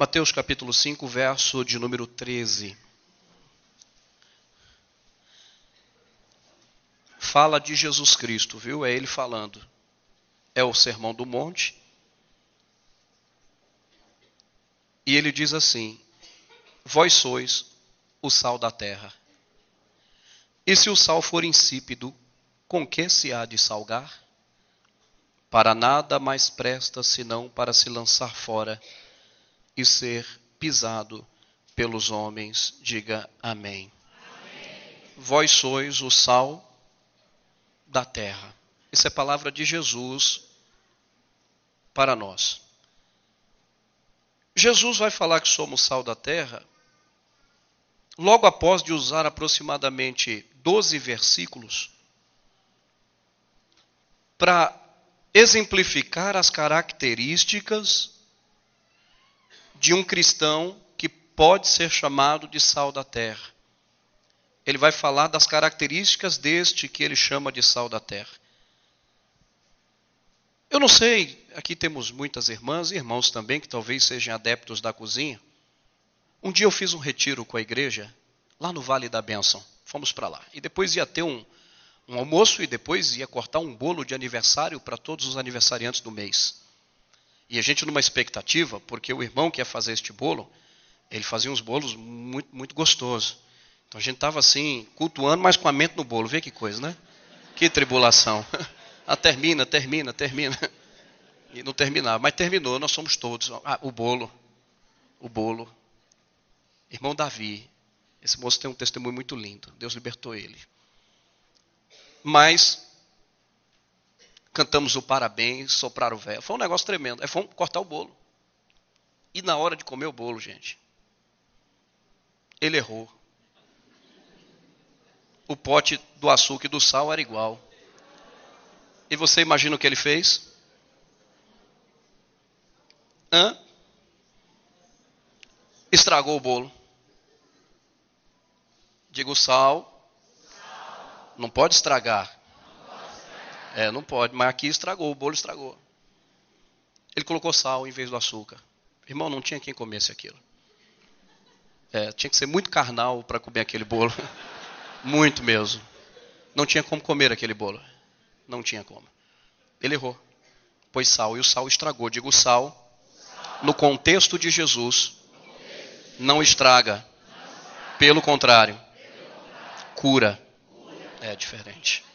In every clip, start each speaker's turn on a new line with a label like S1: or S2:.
S1: Mateus capítulo 5, verso de número 13. Fala de Jesus Cristo, viu? É ele falando. É o Sermão do Monte. E ele diz assim: Vós sois o sal da terra. E se o sal for insípido, com que se há de salgar? Para nada mais presta senão para se lançar fora e ser pisado pelos homens. Diga amém. amém. Vós sois o sal da terra. Isso é palavra de Jesus para nós. Jesus vai falar que somos sal da terra logo após de usar aproximadamente 12 versículos para exemplificar as características de um cristão que pode ser chamado de sal da terra. Ele vai falar das características deste que ele chama de sal da terra. Eu não sei, aqui temos muitas irmãs e irmãos também que talvez sejam adeptos da cozinha. Um dia eu fiz um retiro com a igreja, lá no Vale da Bênção. Fomos para lá. E depois ia ter um, um almoço e depois ia cortar um bolo de aniversário para todos os aniversariantes do mês. E a gente numa expectativa, porque o irmão que ia fazer este bolo, ele fazia uns bolos muito, muito gostosos. Então a gente estava assim, cultuando, mas com a mente no bolo. Vê que coisa, né? Que tribulação. Ah, termina, termina, termina. E não terminava, mas terminou, nós somos todos. Ah, o bolo, o bolo. Irmão Davi, esse moço tem um testemunho muito lindo. Deus libertou ele. Mas cantamos o parabéns, soprar o véu. Foi um negócio tremendo. É fomos cortar o bolo. E na hora de comer o bolo, gente, ele errou. O pote do açúcar e do sal era igual. E você imagina o que ele fez? Hã? Estragou o bolo. Digo sal. Não pode estragar. É, não pode, mas aqui estragou, o bolo estragou. Ele colocou sal em vez do açúcar. Irmão, não tinha quem comesse aquilo. É, tinha que ser muito carnal para comer aquele bolo. muito mesmo. Não tinha como comer aquele bolo. Não tinha como. Ele errou. Pôs sal e o sal estragou. Digo, sal, no contexto de Jesus, não estraga. Pelo contrário, cura. É diferente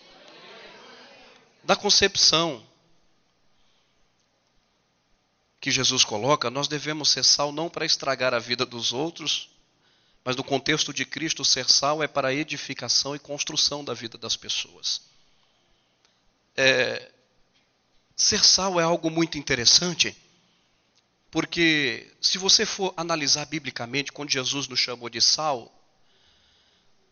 S1: da concepção que Jesus coloca, nós devemos ser sal não para estragar a vida dos outros, mas no contexto de Cristo, ser sal é para edificação e construção da vida das pessoas. É, ser sal é algo muito interessante, porque se você for analisar biblicamente, quando Jesus nos chamou de sal,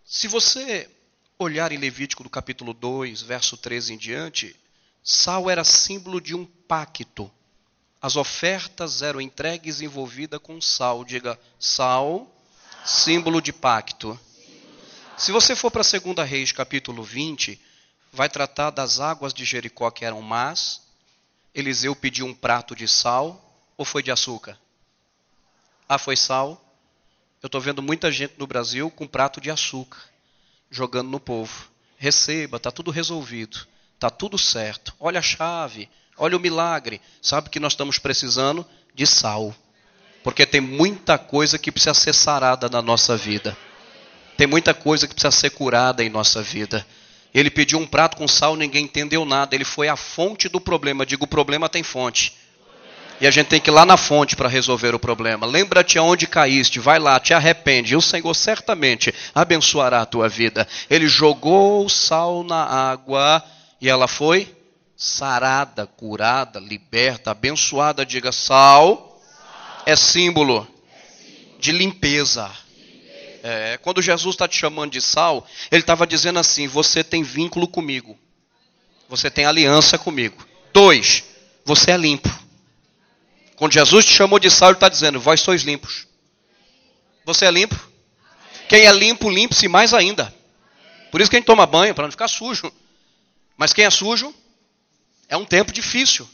S1: se você olhar em Levítico do capítulo 2, verso 13 em diante, sal era símbolo de um pacto. As ofertas eram entregues envolvidas com sal. Diga, sal, símbolo de pacto. Se você for para 2 Reis, capítulo 20, vai tratar das águas de Jericó que eram más. Eliseu pediu um prato de sal ou foi de açúcar? Ah, foi sal. Eu estou vendo muita gente no Brasil com prato de açúcar jogando no povo. Receba, está tudo resolvido, está tudo certo. Olha a chave, olha o milagre. Sabe que nós estamos precisando de sal, porque tem muita coisa que precisa ser sarada na nossa vida. Tem muita coisa que precisa ser curada em nossa vida. Ele pediu um prato com sal, ninguém entendeu nada. Ele foi a fonte do problema. Digo, o problema tem fonte. E a gente tem que ir lá na fonte para resolver o problema. Lembra-te aonde caíste, vai lá, te arrepende. E o Senhor certamente abençoará a tua vida. Ele jogou o sal na água e ela foi sarada, curada, liberta, abençoada. Diga: sal, sal. É, símbolo de limpeza. É, quando Jesus está te chamando de sal, ele estava dizendo assim: você tem vínculo comigo, você tem aliança comigo. Dois, você é limpo. Quando Jesus te chamou de sal, ele está dizendo: Vós sois limpos. Você é limpo? Quem é limpo, limpe-se mais ainda. Por isso que a gente toma banho, para não ficar sujo. Mas quem é sujo, é um tempo difícil.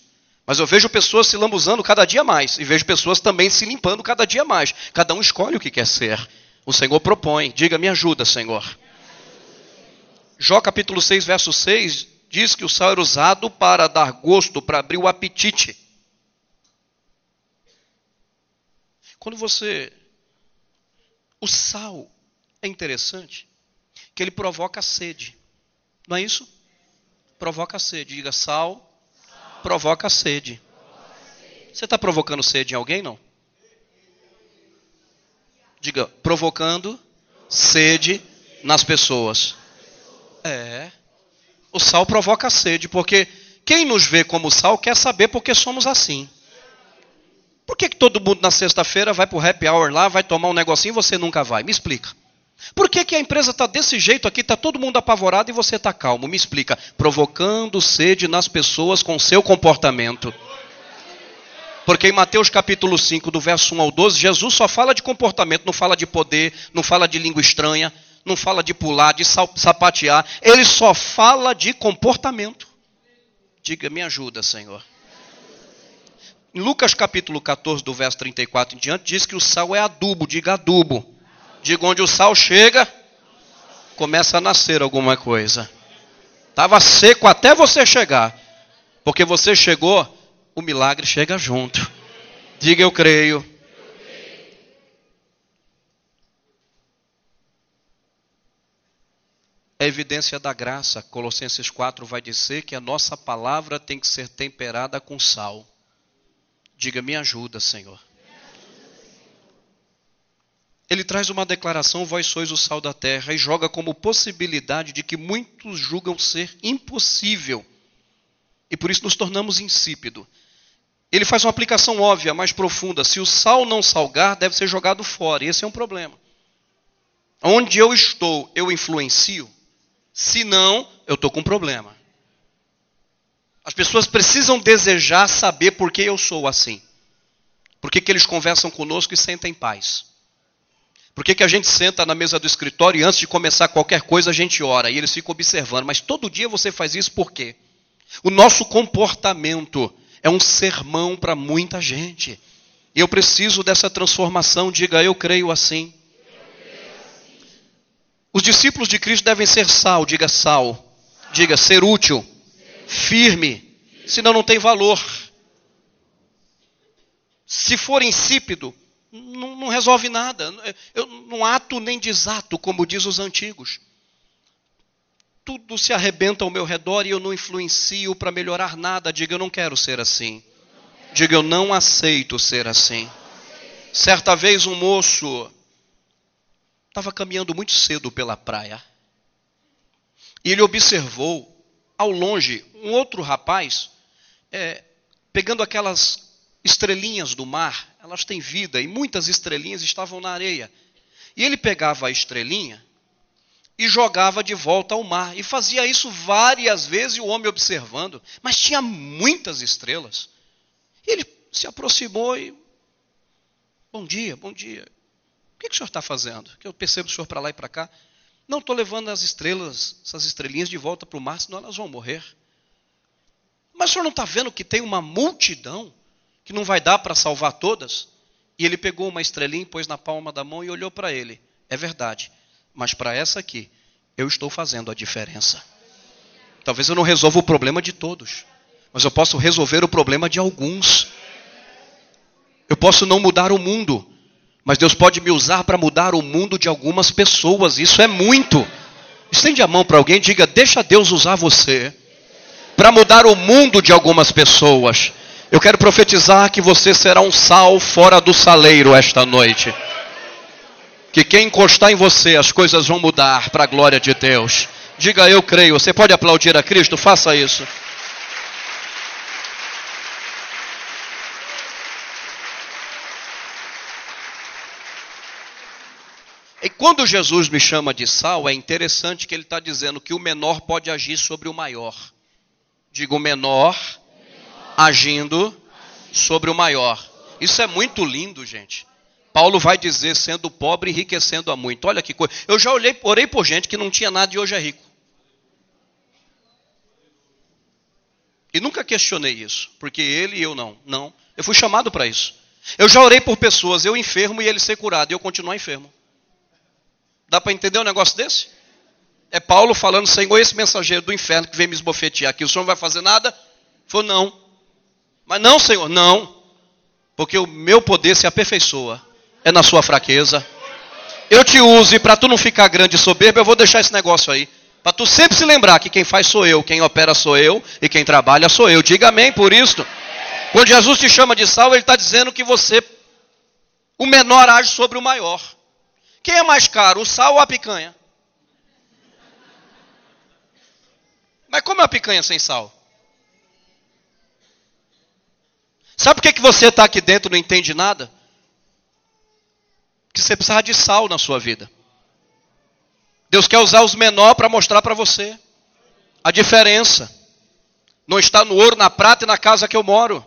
S1: Mas eu vejo pessoas se lambuzando cada dia mais. E vejo pessoas também se limpando cada dia mais. Cada um escolhe o que quer ser. O Senhor propõe. Diga, me ajuda, Senhor. Jó capítulo 6, verso 6, diz que o sal era usado para dar gosto, para abrir o apetite. Quando você. O sal é interessante que ele provoca sede. Não é isso? Provoca sede. Diga sal, provoca sede. Você está provocando sede em alguém, não? Diga, provocando sede nas pessoas. É. O sal provoca sede, porque quem nos vê como sal quer saber porque somos assim. Por que, que todo mundo na sexta-feira vai para o happy hour lá, vai tomar um negocinho e você nunca vai? Me explica. Por que, que a empresa está desse jeito aqui, está todo mundo apavorado e você está calmo? Me explica. Provocando sede nas pessoas com seu comportamento. Porque em Mateus capítulo 5, do verso 1 ao 12, Jesus só fala de comportamento, não fala de poder, não fala de língua estranha, não fala de pular, de sapatear. Ele só fala de comportamento. Diga, me ajuda, Senhor. Em Lucas capítulo 14, do verso 34 em diante, diz que o sal é adubo, diga adubo. Diga onde o sal chega, começa a nascer alguma coisa. Estava seco até você chegar. Porque você chegou, o milagre chega junto. Diga eu creio. É evidência da graça. Colossenses 4 vai dizer que a nossa palavra tem que ser temperada com sal. Diga, me ajuda, Senhor. Ele traz uma declaração: Vós sois o sal da terra, e joga como possibilidade de que muitos julgam ser impossível. E por isso nos tornamos insípido. Ele faz uma aplicação óbvia, mais profunda. Se o sal não salgar, deve ser jogado fora. E esse é um problema. Onde eu estou, eu influencio. Se não, eu estou com um problema. As pessoas precisam desejar saber por que eu sou assim. Por que, que eles conversam conosco e sentem paz? Por que, que a gente senta na mesa do escritório e antes de começar qualquer coisa a gente ora? E eles ficam observando. Mas todo dia você faz isso por quê? O nosso comportamento é um sermão para muita gente. Eu preciso dessa transformação. Diga, eu creio assim. Os discípulos de Cristo devem ser sal. Diga sal. Diga ser útil firme, senão não tem valor. Se for insípido, não, não resolve nada. Eu não ato nem desato, como diz os antigos. Tudo se arrebenta ao meu redor e eu não influencio para melhorar nada. Diga, eu não quero ser assim. Diga, eu não aceito ser assim. Certa vez um moço estava caminhando muito cedo pela praia. E ele observou ao longe um outro rapaz é, pegando aquelas estrelinhas do mar, elas têm vida, e muitas estrelinhas estavam na areia. E ele pegava a estrelinha e jogava de volta ao mar. E fazia isso várias vezes, o homem observando. Mas tinha muitas estrelas. E ele se aproximou e. Bom dia, bom dia. O que, que o senhor está fazendo? Que eu percebo o senhor para lá e para cá. Não estou levando as estrelas, essas estrelinhas de volta para o mar, senão elas vão morrer. Mas o senhor não está vendo que tem uma multidão que não vai dar para salvar todas? E ele pegou uma estrelinha, pôs na palma da mão e olhou para ele. É verdade, mas para essa aqui, eu estou fazendo a diferença. Talvez eu não resolva o problema de todos, mas eu posso resolver o problema de alguns. Eu posso não mudar o mundo, mas Deus pode me usar para mudar o mundo de algumas pessoas. Isso é muito. Estende a mão para alguém e diga: Deixa Deus usar você para mudar o mundo de algumas pessoas. Eu quero profetizar que você será um sal fora do saleiro esta noite. Que quem encostar em você, as coisas vão mudar para a glória de Deus. Diga eu creio. Você pode aplaudir a Cristo? Faça isso. Quando Jesus me chama de sal, é interessante que ele está dizendo que o menor pode agir sobre o maior. Digo, o menor, agindo sobre o maior. Isso é muito lindo, gente. Paulo vai dizer, sendo pobre, enriquecendo a muito. Olha que coisa. Eu já olhei, orei por gente que não tinha nada e hoje é rico. E nunca questionei isso, porque ele e eu não. Não. Eu fui chamado para isso. Eu já orei por pessoas, eu enfermo e ele ser curado, e eu continuar enfermo. Dá para entender um negócio desse? É Paulo falando, Senhor, esse mensageiro do inferno que vem me esbofetear aqui, o senhor não vai fazer nada? Falou, não. Mas não, Senhor, não. Porque o meu poder se aperfeiçoa. É na sua fraqueza. Eu te uso e para tu não ficar grande e soberbo, eu vou deixar esse negócio aí. Para tu sempre se lembrar que quem faz sou eu, quem opera sou eu e quem trabalha sou eu. Diga amém por isso. Quando Jesus te chama de sal, ele está dizendo que você, o menor age sobre o maior. Quem é mais caro, o sal ou a picanha? Mas como é a picanha sem sal? Sabe por que, que você está aqui dentro e não entende nada? Que você precisa de sal na sua vida. Deus quer usar os menores para mostrar para você a diferença. Não está no ouro, na prata e na casa que eu moro.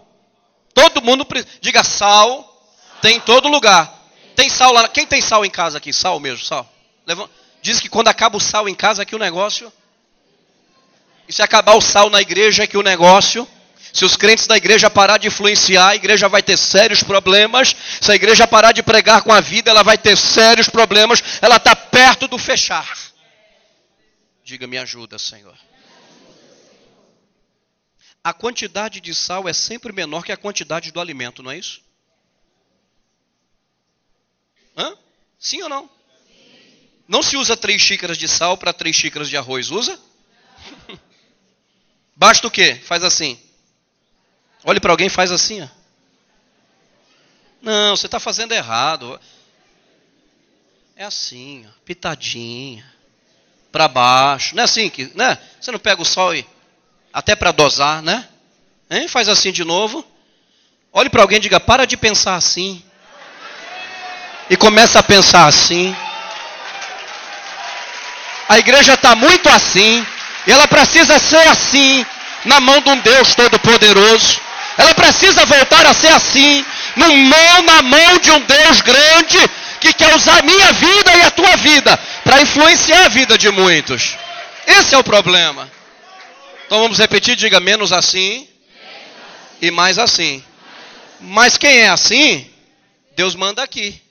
S1: Todo mundo diga sal, tem em todo lugar. Tem sal lá. Quem tem sal em casa aqui? Sal mesmo, sal. Diz que quando acaba o sal em casa aqui o negócio. E se acabar o sal na igreja aqui o negócio. Se os crentes da igreja parar de influenciar, a igreja vai ter sérios problemas. Se a igreja parar de pregar com a vida, ela vai ter sérios problemas. Ela está perto do fechar. Diga, me ajuda, Senhor. A quantidade de sal é sempre menor que a quantidade do alimento, não é isso? Hã? Sim ou não? Não se usa três xícaras de sal para três xícaras de arroz, usa? Basta o quê? Faz assim. Olhe para alguém faz assim. Ó. Não, você está fazendo errado. É assim, ó, pitadinha. Para baixo. Não é assim que. Né? Você não pega o sol e. Até para dosar, né? Hein? Faz assim de novo. Olhe para alguém e diga: para de pensar assim. E começa a pensar assim. A igreja está muito assim. E ela precisa ser assim. Na mão de um Deus Todo-Poderoso. Ela precisa voltar a ser assim, no mão, na mão de um Deus grande que quer usar a minha vida e a tua vida para influenciar a vida de muitos. Esse é o problema. Então vamos repetir, diga menos assim e mais assim. Mas quem é assim, Deus manda aqui.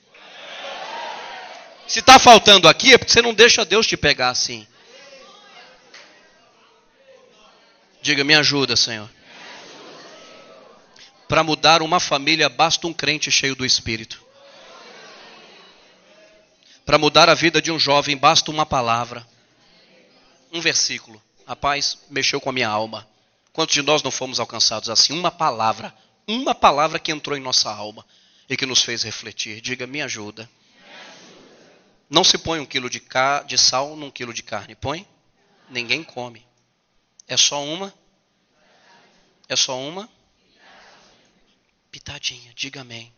S1: Se está faltando aqui, é porque você não deixa Deus te pegar assim. Diga, me ajuda, Senhor. Para mudar uma família basta um crente cheio do Espírito. Para mudar a vida de um jovem basta uma palavra, um versículo. Rapaz, mexeu com a minha alma. Quantos de nós não fomos alcançados assim? Uma palavra, uma palavra que entrou em nossa alma e que nos fez refletir. Diga, me ajuda. Não se põe um quilo de, de sal num quilo de carne. Põe? Ninguém come. É só uma? É só uma? pitadinha. Diga amém.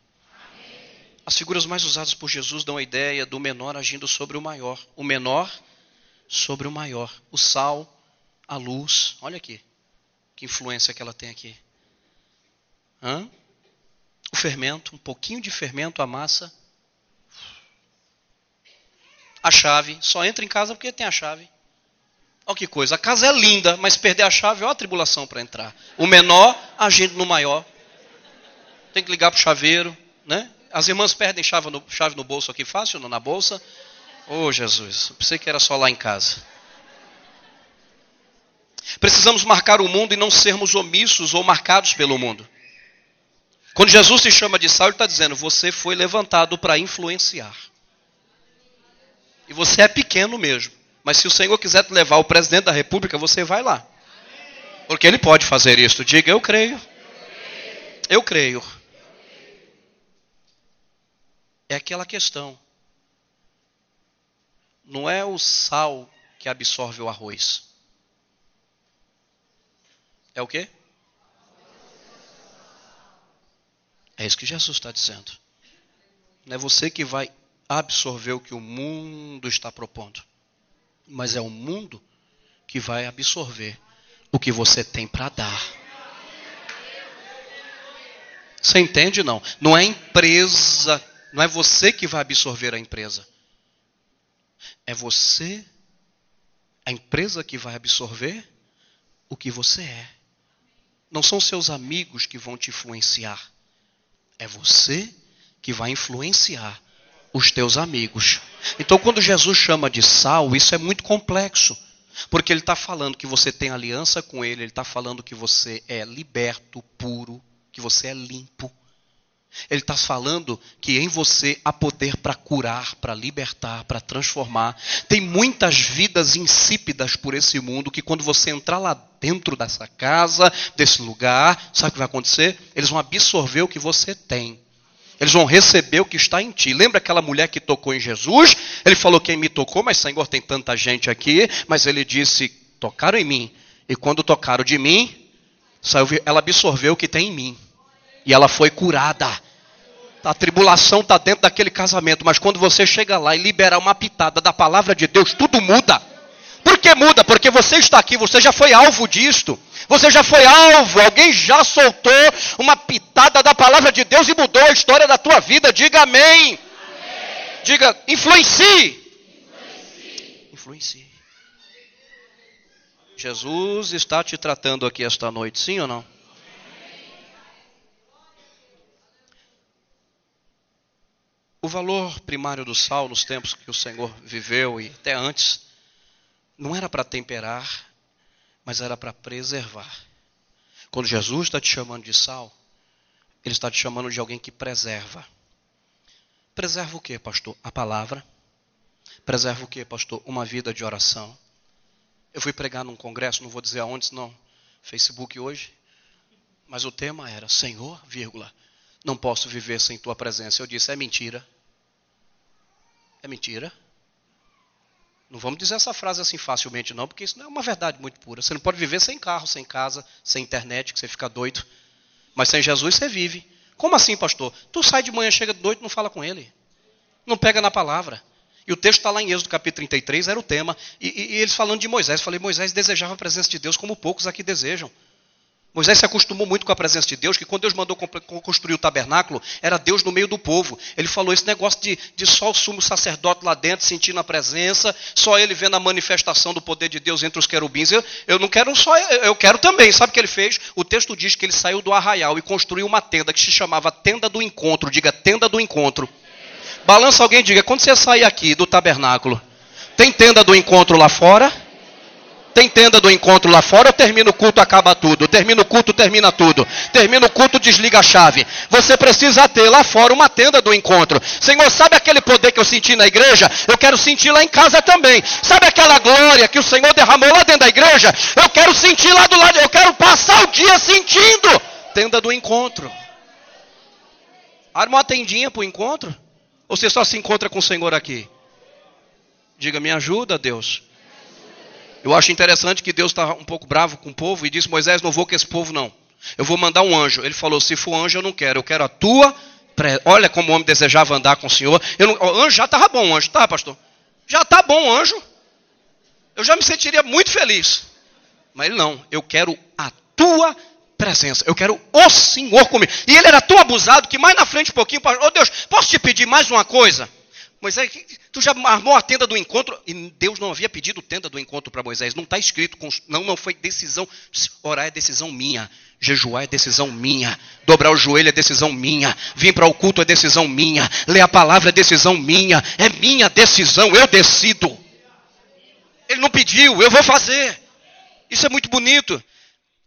S1: As figuras mais usadas por Jesus dão a ideia do menor agindo sobre o maior. O menor sobre o maior. O sal, a luz. Olha aqui. Que influência que ela tem aqui. Hã? O fermento, um pouquinho de fermento, a massa. A chave. Só entra em casa porque tem a chave. Olha que coisa. A casa é linda, mas perder a chave é uma tribulação para entrar. O menor agindo no maior tem que ligar para o chaveiro, né? As irmãs perdem chave no, chave no bolso aqui fácil, não na bolsa? Oh, Jesus, eu pensei que era só lá em casa. Precisamos marcar o mundo e não sermos omissos ou marcados pelo mundo. Quando Jesus se chama de sal, ele está dizendo: você foi levantado para influenciar. E você é pequeno mesmo. Mas se o Senhor quiser levar ao presidente da república, você vai lá. Porque ele pode fazer isso. Diga, eu creio. Eu creio é aquela questão. Não é o sal que absorve o arroz. É o quê? É isso que Jesus está dizendo. Não é você que vai absorver o que o mundo está propondo, mas é o mundo que vai absorver o que você tem para dar. Você entende não? Não é a empresa não é você que vai absorver a empresa. É você, a empresa que vai absorver o que você é. Não são seus amigos que vão te influenciar. É você que vai influenciar os teus amigos. Então, quando Jesus chama de sal, isso é muito complexo. Porque ele está falando que você tem aliança com ele, ele está falando que você é liberto, puro, que você é limpo. Ele está falando que em você há poder para curar, para libertar, para transformar. Tem muitas vidas insípidas por esse mundo que, quando você entrar lá dentro dessa casa, desse lugar, sabe o que vai acontecer? Eles vão absorver o que você tem. Eles vão receber o que está em ti. Lembra aquela mulher que tocou em Jesus? Ele falou: Quem me tocou, mas Senhor, tem tanta gente aqui. Mas ele disse: Tocaram em mim. E quando tocaram de mim, ela absorveu o que tem em mim. E ela foi curada. A tribulação está dentro daquele casamento, mas quando você chega lá e libera uma pitada da palavra de Deus, tudo muda. Por que muda? Porque você está aqui, você já foi alvo disto. Você já foi alvo, alguém já soltou uma pitada da palavra de Deus e mudou a história da tua vida. Diga amém. amém. Diga, influencie. influencie. Influencie. Jesus está te tratando aqui esta noite, sim ou não? O valor primário do sal nos tempos que o Senhor viveu e até antes não era para temperar, mas era para preservar. Quando Jesus está te chamando de sal, ele está te chamando de alguém que preserva. Preserva o que, pastor? A palavra. Preserva o que, pastor? Uma vida de oração. Eu fui pregar num congresso, não vou dizer aonde, senão Facebook hoje. Mas o tema era: Senhor, vírgula, não posso viver sem tua presença. Eu disse: é mentira. É mentira. Não vamos dizer essa frase assim facilmente, não, porque isso não é uma verdade muito pura. Você não pode viver sem carro, sem casa, sem internet, que você fica doido. Mas sem Jesus você vive. Como assim, pastor? Tu sai de manhã, chega noite, não fala com ele. Não pega na palavra. E o texto está lá em Êxodo capítulo 33, era o tema. E, e, e eles falando de Moisés. Eu falei, Moisés desejava a presença de Deus como poucos aqui desejam. Moisés se acostumou muito com a presença de Deus, que quando Deus mandou construir o tabernáculo, era Deus no meio do povo. Ele falou esse negócio de, de só o sumo sacerdote lá dentro, sentindo a presença, só ele vendo a manifestação do poder de Deus entre os querubins. Eu, eu não quero só, eu quero também. Sabe o que ele fez? O texto diz que ele saiu do arraial e construiu uma tenda que se chamava Tenda do Encontro. Diga, Tenda do Encontro. Balança alguém diga, quando você sair aqui do tabernáculo, tem tenda do encontro lá fora? Tem tenda do encontro lá fora, eu termino o culto, acaba tudo. Termino o culto, termina tudo. Termino o culto, desliga a chave. Você precisa ter lá fora uma tenda do encontro. Senhor, sabe aquele poder que eu senti na igreja? Eu quero sentir lá em casa também. Sabe aquela glória que o Senhor derramou lá dentro da igreja? Eu quero sentir lá do lado, eu quero passar o dia sentindo. Tenda do encontro. Arma uma tendinha para o encontro? Ou você só se encontra com o Senhor aqui? Diga, me ajuda, Deus. Eu acho interessante que Deus está um pouco bravo com o povo e disse: Moisés, não vou com esse povo, não. Eu vou mandar um anjo. Ele falou: se for anjo, eu não quero. Eu quero a tua. Pre... Olha como o homem desejava andar com o Senhor. Eu não... O anjo já estava bom, anjo, tá, pastor? Já está bom, anjo. Eu já me sentiria muito feliz. Mas ele não. Eu quero a tua presença. Eu quero o Senhor comigo. E ele era tão abusado que mais na frente um pouquinho, oh Deus, posso te pedir mais uma coisa? Moisés, tu já armou a tenda do encontro? E Deus não havia pedido tenda do encontro para Moisés. Não está escrito, não, não foi decisão. Orar é decisão minha. Jejuar é decisão minha. Dobrar o joelho é decisão minha. Vir para o culto é decisão minha. Ler a palavra é decisão minha. É minha decisão. Eu decido. Ele não pediu, eu vou fazer. Isso é muito bonito.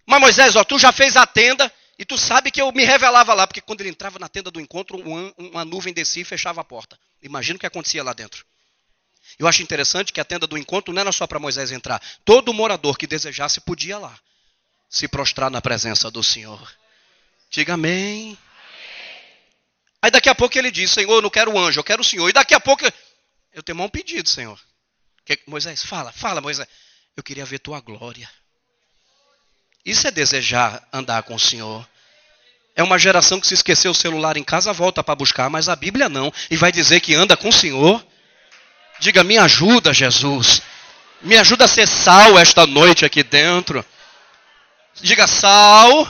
S1: Mas Moisés, ó, tu já fez a tenda, e tu sabe que eu me revelava lá, porque quando ele entrava na tenda do encontro, uma nuvem descia e fechava a porta. Imagina o que acontecia lá dentro. Eu acho interessante que a tenda do encontro não era só para Moisés entrar. Todo morador que desejasse podia lá se prostrar na presença do Senhor. Diga amém. Aí daqui a pouco ele diz: Senhor, eu não quero o anjo, eu quero o Senhor. E daqui a pouco eu tenho um pedido, Senhor. Que, Moisés, fala, fala, Moisés. Eu queria ver tua glória. Isso é desejar andar com o Senhor. É uma geração que se esqueceu o celular em casa, volta para buscar, mas a Bíblia não. E vai dizer que anda com o Senhor. Diga, me ajuda, Jesus. Me ajuda a ser sal esta noite aqui dentro. Diga, sal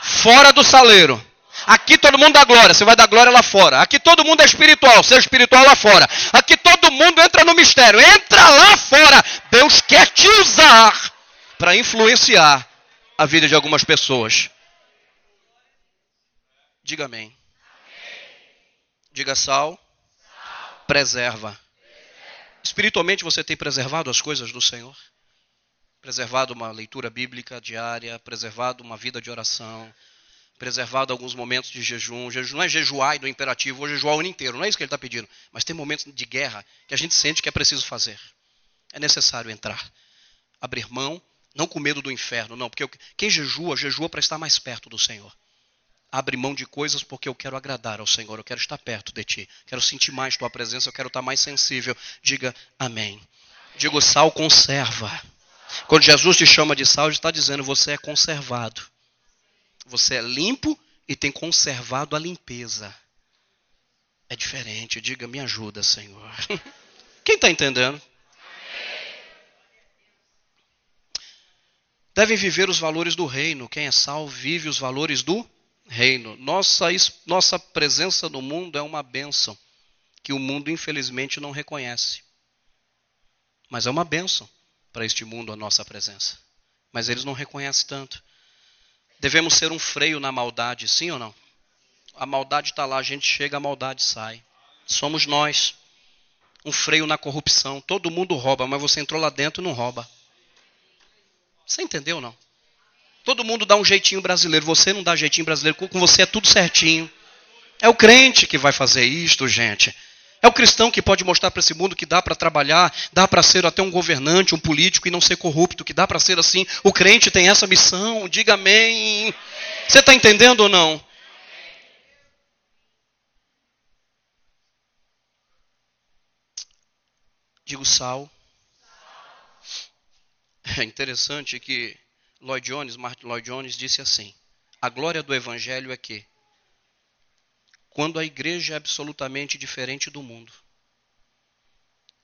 S1: fora do saleiro. Aqui todo mundo dá glória, você vai dar glória lá fora. Aqui todo mundo é espiritual, seja espiritual lá fora. Aqui todo mundo entra no mistério, entra lá fora. Deus quer te usar para influenciar a vida de algumas pessoas. Diga amém. Diga sal, preserva. Espiritualmente você tem preservado as coisas do Senhor? Preservado uma leitura bíblica diária, preservado uma vida de oração, preservado alguns momentos de jejum. Jejum não é jejuar e do imperativo, ou jejuar o ano inteiro, não é isso que ele está pedindo. Mas tem momentos de guerra que a gente sente que é preciso fazer. É necessário entrar, abrir mão, não com medo do inferno, não, porque quem jejua, jejua para estar mais perto do Senhor. Abre mão de coisas porque eu quero agradar ao Senhor, eu quero estar perto de Ti, quero sentir mais Tua presença, eu quero estar mais sensível. Diga amém. Digo, sal conserva. Quando Jesus te chama de sal, ele está dizendo: você é conservado. Você é limpo e tem conservado a limpeza. É diferente. Diga, me ajuda, Senhor. Quem está entendendo? Devem viver os valores do reino. Quem é salvo vive os valores do reino. Nossa, nossa presença no mundo é uma bênção que o mundo, infelizmente, não reconhece. Mas é uma bênção para este mundo a nossa presença. Mas eles não reconhecem tanto. Devemos ser um freio na maldade, sim ou não? A maldade está lá, a gente chega, a maldade sai. Somos nós. Um freio na corrupção. Todo mundo rouba, mas você entrou lá dentro e não rouba. Você entendeu ou não? Todo mundo dá um jeitinho brasileiro. Você não dá jeitinho brasileiro. Com você é tudo certinho. É o crente que vai fazer isto, gente. É o cristão que pode mostrar para esse mundo que dá para trabalhar, dá para ser até um governante, um político e não ser corrupto, que dá para ser assim. O crente tem essa missão, diga amém. Você está entendendo ou não? Digo sal. É interessante que Lloyd Jones, Martin Lloyd Jones disse assim: a glória do evangelho é que quando a igreja é absolutamente diferente do mundo,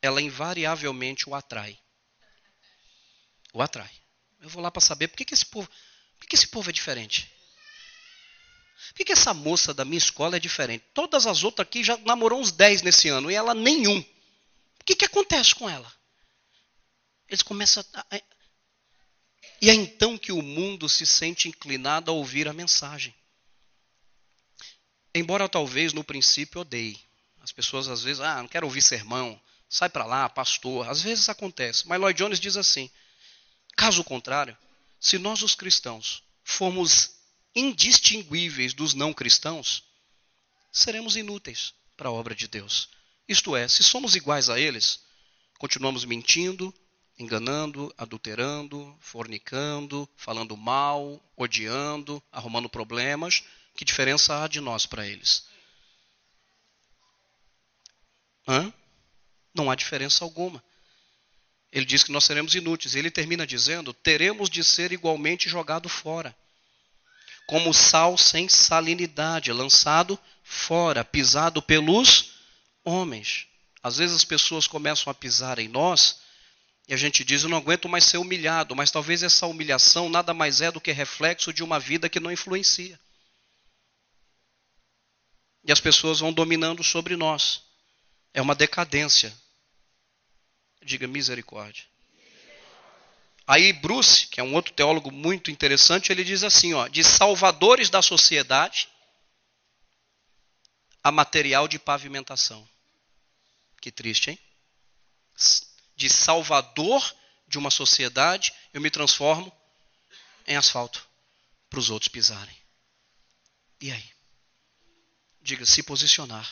S1: ela invariavelmente o atrai. O atrai. Eu vou lá para saber por que, que esse povo, por que, esse povo é diferente. Por que, essa moça da minha escola é diferente? Todas as outras aqui já namorou uns 10 nesse ano e ela nenhum. O que, que acontece com ela? Eles começam a, e é então que o mundo se sente inclinado a ouvir a mensagem. Embora talvez no princípio odeie. As pessoas às vezes, ah, não quero ouvir sermão, sai para lá, pastor. Às vezes acontece. Mas Lloyd Jones diz assim: caso contrário, se nós os cristãos formos indistinguíveis dos não cristãos, seremos inúteis para a obra de Deus. Isto é, se somos iguais a eles, continuamos mentindo, enganando, adulterando, fornicando, falando mal, odiando, arrumando problemas que diferença há de nós para eles? Hã? Não há diferença alguma. Ele diz que nós seremos inúteis. Ele termina dizendo: teremos de ser igualmente jogado fora. Como sal sem salinidade, lançado fora, pisado pelos homens. Às vezes as pessoas começam a pisar em nós e a gente diz: eu não aguento mais ser humilhado, mas talvez essa humilhação nada mais é do que reflexo de uma vida que não influencia. E as pessoas vão dominando sobre nós. É uma decadência. Diga misericórdia. Aí Bruce, que é um outro teólogo muito interessante, ele diz assim, ó, de salvadores da sociedade a material de pavimentação. Que triste, hein? De salvador de uma sociedade, eu me transformo em asfalto para os outros pisarem. E aí? Diga se posicionar.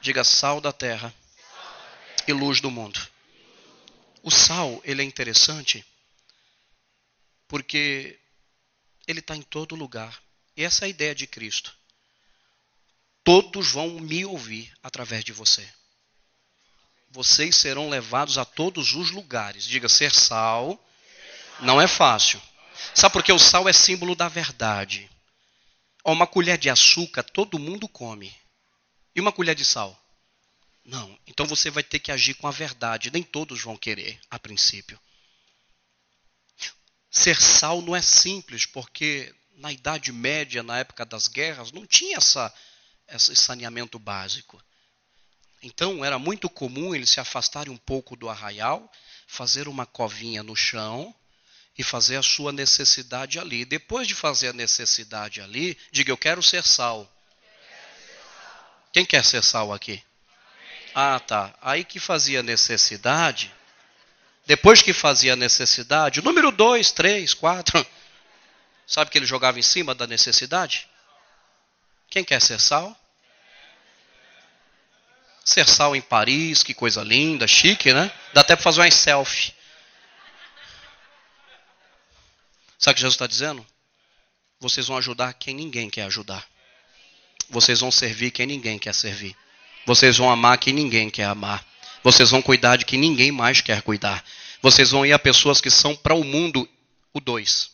S1: Diga sal da terra e luz do mundo. O sal, ele é interessante porque ele está em todo lugar. E essa é a ideia de Cristo. Todos vão me ouvir através de você. Vocês serão levados a todos os lugares. Diga, ser sal não é fácil. Sabe por que o sal é símbolo da verdade? uma colher de açúcar todo mundo come. E uma colher de sal? Não. Então você vai ter que agir com a verdade. Nem todos vão querer, a princípio. Ser sal não é simples, porque na Idade Média, na época das guerras, não tinha essa, esse saneamento básico. Então era muito comum eles se afastarem um pouco do arraial, fazer uma covinha no chão e fazer a sua necessidade ali. Depois de fazer a necessidade ali, diga: Eu quero ser sal. Quem quer ser sal aqui? Ah, tá. Aí que fazia necessidade. Depois que fazia necessidade, o número 2, 3, 4. Sabe que ele jogava em cima da necessidade? Quem quer ser sal? Ser sal em Paris, que coisa linda, chique, né? Dá até para fazer uma selfie. Sabe o que Jesus está dizendo? Vocês vão ajudar quem ninguém quer ajudar. Vocês vão servir quem ninguém quer servir. Vocês vão amar quem ninguém quer amar. Vocês vão cuidar de quem ninguém mais quer cuidar. Vocês vão ir a pessoas que são para o mundo o dois.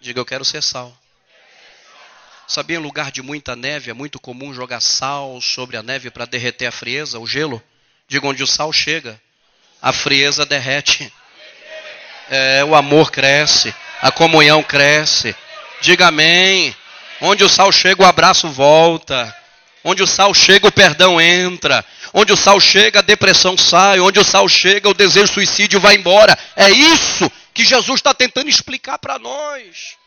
S1: Diga, eu quero ser sal. Sabia em lugar de muita neve é muito comum jogar sal sobre a neve para derreter a frieza, o gelo? Diga onde o sal chega, a frieza derrete. É, o amor cresce, a comunhão cresce. Diga amém. Onde o sal chega, o abraço volta. Onde o sal chega, o perdão entra. Onde o sal chega, a depressão sai. Onde o sal chega, o desejo de suicídio vai embora. É isso que Jesus está tentando explicar para nós.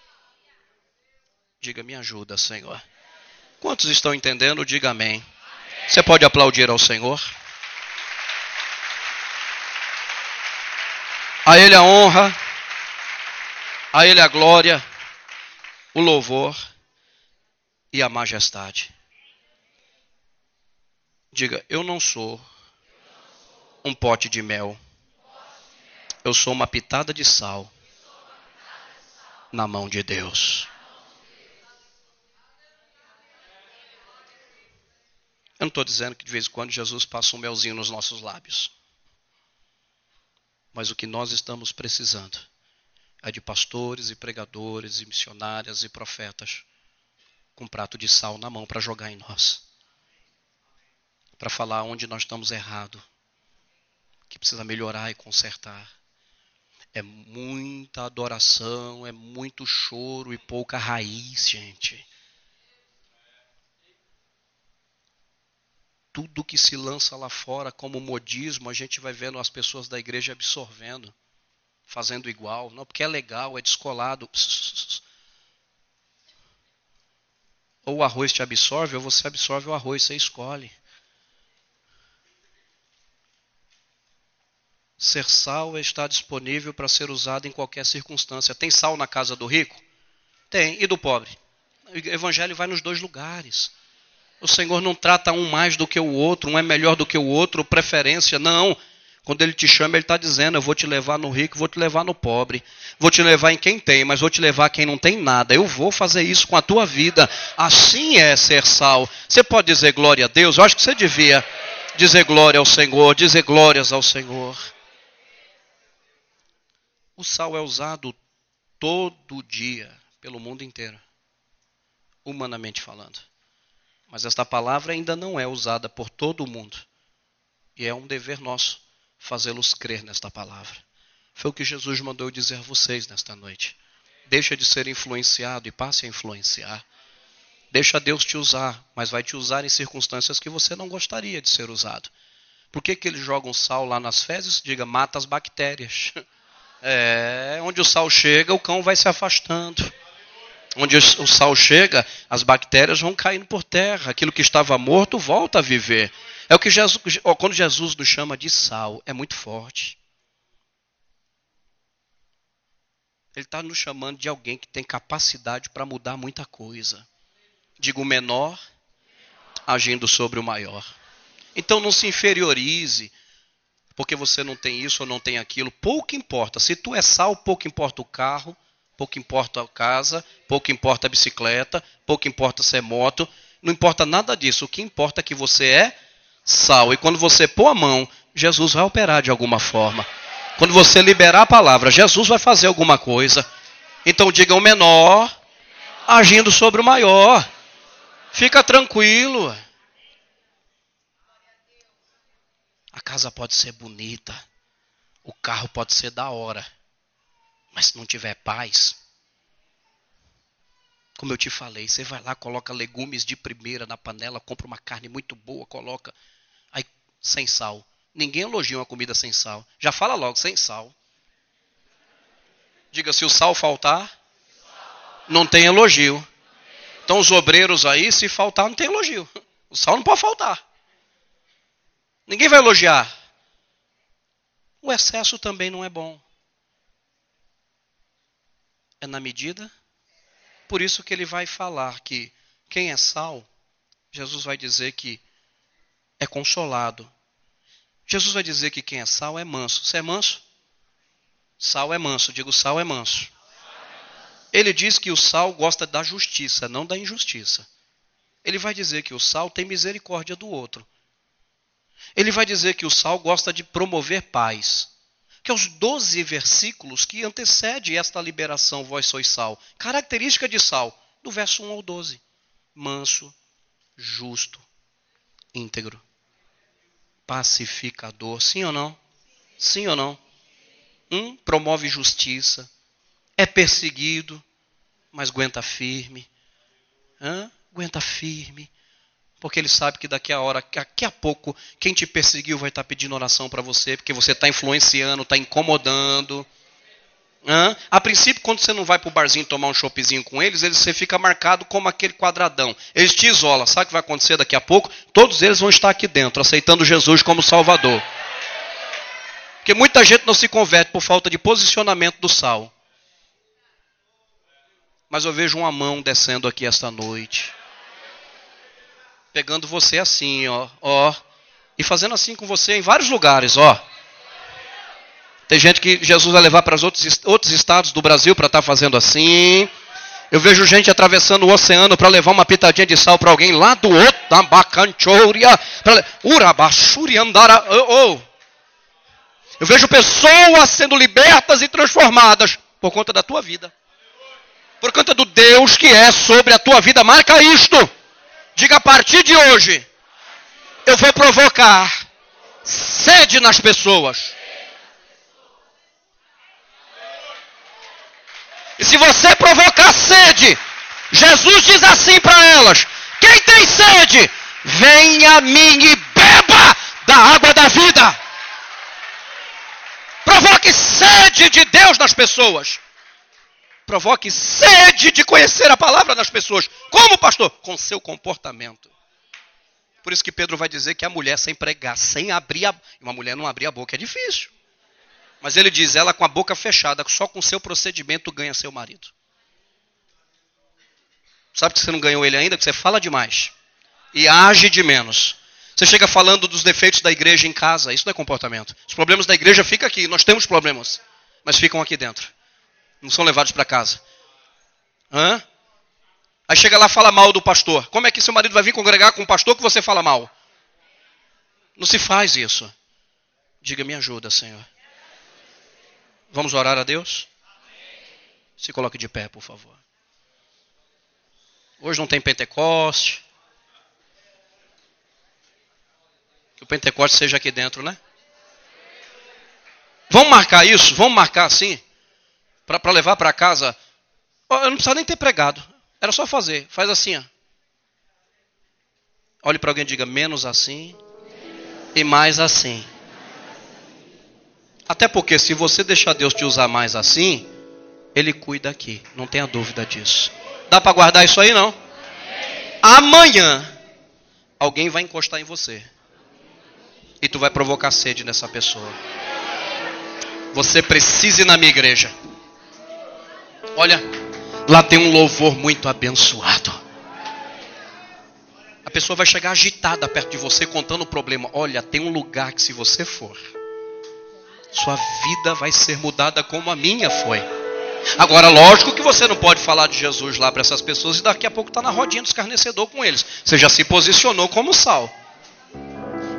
S1: Diga, me ajuda, Senhor. Quantos estão entendendo? Diga amém. Você pode aplaudir ao Senhor? A Ele a honra, a Ele a glória, o louvor e a majestade. Diga, eu não sou um pote de mel. Eu sou uma pitada de sal na mão de Deus. Eu não estou dizendo que de vez em quando Jesus passa um melzinho nos nossos lábios. Mas o que nós estamos precisando é de pastores e pregadores e missionárias e profetas com um prato de sal na mão para jogar em nós. Para falar onde nós estamos errado, que precisa melhorar e consertar. É muita adoração, é muito choro e pouca raiz, gente. Tudo que se lança lá fora como modismo, a gente vai vendo as pessoas da igreja absorvendo, fazendo igual. Não, porque é legal, é descolado. Ou o arroz te absorve, ou você absorve o arroz, você escolhe. Ser sal é estar disponível para ser usado em qualquer circunstância. Tem sal na casa do rico? Tem. E do pobre? O evangelho vai nos dois lugares. O Senhor não trata um mais do que o outro, um é melhor do que o outro, preferência, não. Quando Ele te chama, Ele está dizendo: Eu vou te levar no rico, vou te levar no pobre. Vou te levar em quem tem, mas vou te levar quem não tem nada. Eu vou fazer isso com a tua vida. Assim é ser sal. Você pode dizer glória a Deus? Eu acho que você devia dizer glória ao Senhor, dizer glórias ao Senhor. O sal é usado todo dia pelo mundo inteiro, humanamente falando. Mas esta palavra ainda não é usada por todo o mundo. E é um dever nosso fazê-los crer nesta palavra. Foi o que Jesus mandou dizer a vocês nesta noite. Deixa de ser influenciado e passe a influenciar. Deixa Deus te usar, mas vai te usar em circunstâncias que você não gostaria de ser usado. Por que, que eles jogam sal lá nas fezes? Diga, mata as bactérias. É, onde o sal chega, o cão vai se afastando onde o sal chega, as bactérias vão caindo por terra. Aquilo que estava morto volta a viver. É o que Jesus, quando Jesus nos chama de sal, é muito forte. Ele está nos chamando de alguém que tem capacidade para mudar muita coisa. Digo, o menor agindo sobre o maior. Então não se inferiorize porque você não tem isso ou não tem aquilo. Pouco importa. Se tu é sal, pouco importa o carro, pouco importa a casa, pouco importa a bicicleta, pouco importa se é moto, não importa nada disso. O que importa é que você é sal. E quando você pôr a mão, Jesus vai operar de alguma forma. Quando você liberar a palavra, Jesus vai fazer alguma coisa. Então diga o menor agindo sobre o maior. Fica tranquilo. A casa pode ser bonita. O carro pode ser da hora. Mas se não tiver paz, como eu te falei, você vai lá, coloca legumes de primeira na panela, compra uma carne muito boa, coloca. Aí, sem sal, Ninguém elogia uma comida sem sal. Já fala logo, sem sal. Diga, se o sal faltar, não tem elogio. Então os obreiros aí, se faltar, não tem elogio. O sal não pode faltar. Ninguém vai elogiar. O excesso também não é bom. É na medida. Por isso que ele vai falar que quem é sal, Jesus vai dizer que é consolado. Jesus vai dizer que quem é sal é manso. Você é manso? Sal é manso. Digo, sal é manso. Ele diz que o sal gosta da justiça, não da injustiça. Ele vai dizer que o sal tem misericórdia do outro. Ele vai dizer que o sal gosta de promover paz. Que é os 12 versículos que antecede esta liberação, vós sois sal. Característica de sal, do verso 1 ao 12. Manso, justo, íntegro, pacificador. Sim ou não? Sim ou não? Um promove justiça, é perseguido, mas aguenta firme. Hã? Aguenta firme. Porque ele sabe que daqui a hora, daqui a pouco, quem te perseguiu vai estar pedindo oração para você, porque você está influenciando, está incomodando. Hã? A princípio, quando você não vai para o barzinho tomar um choppzinho com eles, eles, você fica marcado como aquele quadradão. Eles te isolam. Sabe o que vai acontecer daqui a pouco? Todos eles vão estar aqui dentro, aceitando Jesus como Salvador. Porque muita gente não se converte por falta de posicionamento do sal. Mas eu vejo uma mão descendo aqui esta noite. Pegando você assim, ó, ó. E fazendo assim com você em vários lugares, ó. Tem gente que Jesus vai levar para os outros, outros estados do Brasil para estar tá fazendo assim. Eu vejo gente atravessando o oceano para levar uma pitadinha de sal para alguém lá do outro, da Bacanchoria. Urabachuri andara. Oh, oh. Eu vejo pessoas sendo libertas e transformadas por conta da tua vida. Por conta do Deus que é sobre a tua vida. Marca isto. Diga a partir de hoje. Eu vou provocar sede nas pessoas. E se você provocar sede, Jesus diz assim para elas: Quem tem sede, venha a mim e beba da água da vida. Provoque sede de Deus nas pessoas. Provoque sede de conhecer a palavra das pessoas. Como, pastor? Com seu comportamento. Por isso que Pedro vai dizer que a mulher sem pregar, sem abrir a... Uma mulher não abrir a boca é difícil. Mas ele diz, ela com a boca fechada, só com seu procedimento ganha seu marido. Sabe que você não ganhou ele ainda? Que você fala demais. E age de menos. Você chega falando dos defeitos da igreja em casa. Isso não é comportamento. Os problemas da igreja ficam aqui. Nós temos problemas. Mas ficam aqui dentro. Não são levados para casa. Hã? Aí chega lá e fala mal do pastor. Como é que seu marido vai vir congregar com um pastor que você fala mal? Não se faz isso. Diga, me ajuda, Senhor. Vamos orar a Deus? Se coloque de pé, por favor. Hoje não tem Pentecoste. Que o Pentecoste seja aqui dentro, né? Vamos marcar isso? Vamos marcar assim? Para levar para casa? Eu não precisava nem ter pregado. Era só fazer. Faz assim, ó. Olhe para alguém e diga menos assim e mais assim. Até porque se você deixar Deus te usar mais assim, Ele cuida aqui. Não tenha dúvida disso. Dá para guardar isso aí não? Amanhã alguém vai encostar em você. E tu vai provocar sede nessa pessoa. Você precisa ir na minha igreja. Olha, lá tem um louvor muito abençoado. A pessoa vai chegar agitada perto de você contando o problema. Olha, tem um lugar que se você for, sua vida vai ser mudada como a minha foi. Agora, lógico que você não pode falar de Jesus lá para essas pessoas e daqui a pouco está na rodinha do escarnecedor com eles. Você já se posicionou como sal.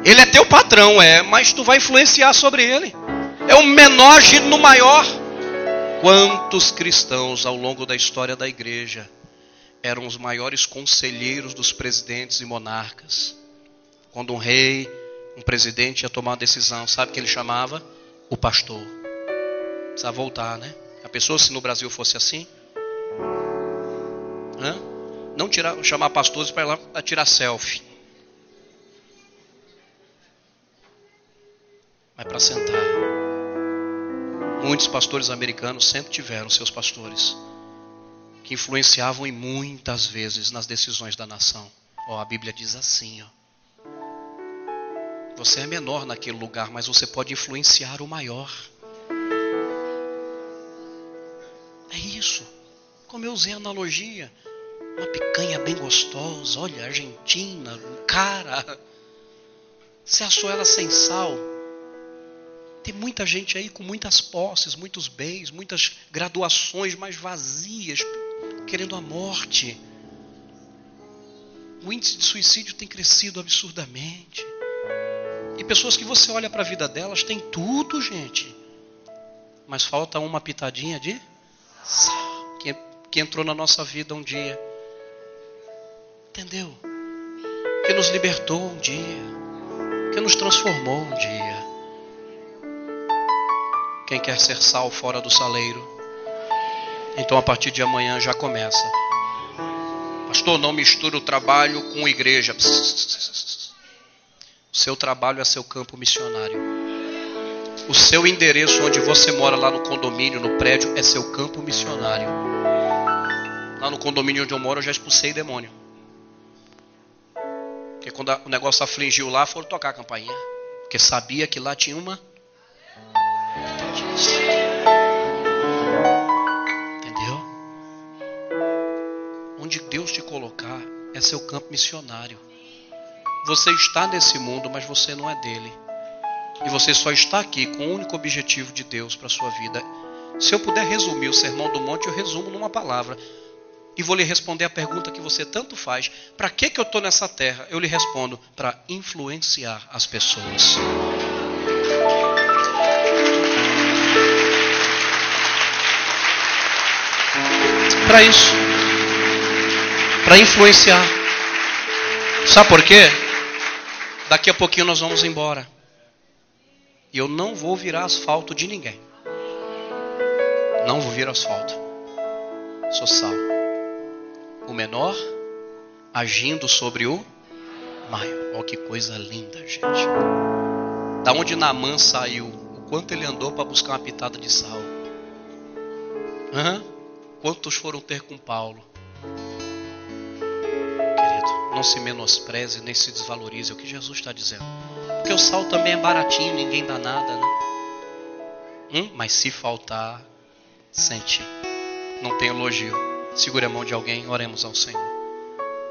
S1: Ele é teu patrão, é, mas tu vai influenciar sobre ele. É o menor agindo no maior. Quantos cristãos ao longo da história da igreja eram os maiores conselheiros dos presidentes e monarcas? Quando um rei, um presidente ia tomar uma decisão, sabe o que ele chamava? O pastor. Precisa voltar, né? A pessoa, se no Brasil fosse assim, não tirar, chamar pastores para ir lá tirar selfie. é para sentar. Muitos pastores americanos sempre tiveram seus pastores que influenciavam e muitas vezes nas decisões da nação. Ó, a Bíblia diz assim, ó. Você é menor naquele lugar, mas você pode influenciar o maior. É isso. Como eu usei a analogia, uma picanha bem gostosa, olha, Argentina, cara. Você assou ela sem sal. Tem muita gente aí com muitas posses, muitos bens, muitas graduações, mas vazias, querendo a morte. O índice de suicídio tem crescido absurdamente. E pessoas que você olha para a vida delas têm tudo, gente. Mas falta uma pitadinha de sal que, que entrou na nossa vida um dia. Entendeu? Que nos libertou um dia. Que nos transformou um dia. Quem quer ser sal fora do saleiro? Então a partir de amanhã já começa. Pastor, não mistura o trabalho com igreja. O seu trabalho é seu campo missionário. O seu endereço onde você mora lá no condomínio, no prédio, é seu campo missionário. Lá no condomínio onde eu moro, eu já expulsei demônio. Porque quando o negócio afligiu lá, foram tocar a campainha. Porque sabia que lá tinha uma. Entendeu? Onde Deus te colocar é seu campo missionário. Você está nesse mundo, mas você não é dele. E você só está aqui com o único objetivo de Deus para a sua vida. Se eu puder resumir o sermão do monte, eu resumo numa palavra. E vou lhe responder a pergunta que você tanto faz: para que, que eu estou nessa terra? Eu lhe respondo: para influenciar as pessoas. Para isso. Para influenciar. Sabe por quê? Daqui a pouquinho nós vamos embora. E eu não vou virar asfalto de ninguém. Não vou virar asfalto. Sou sal o menor agindo sobre o maior. Olha que coisa linda, gente. Da onde Naamã saiu, o quanto ele andou para buscar uma pitada de sal. Uhum. Quantos foram ter com Paulo? Querido, não se menospreze nem se desvalorize é o que Jesus está dizendo. Porque o sal também é baratinho, ninguém dá nada, né? Hum? Mas se faltar, sente. Não tem elogio. Segure a mão de alguém, oremos ao Senhor.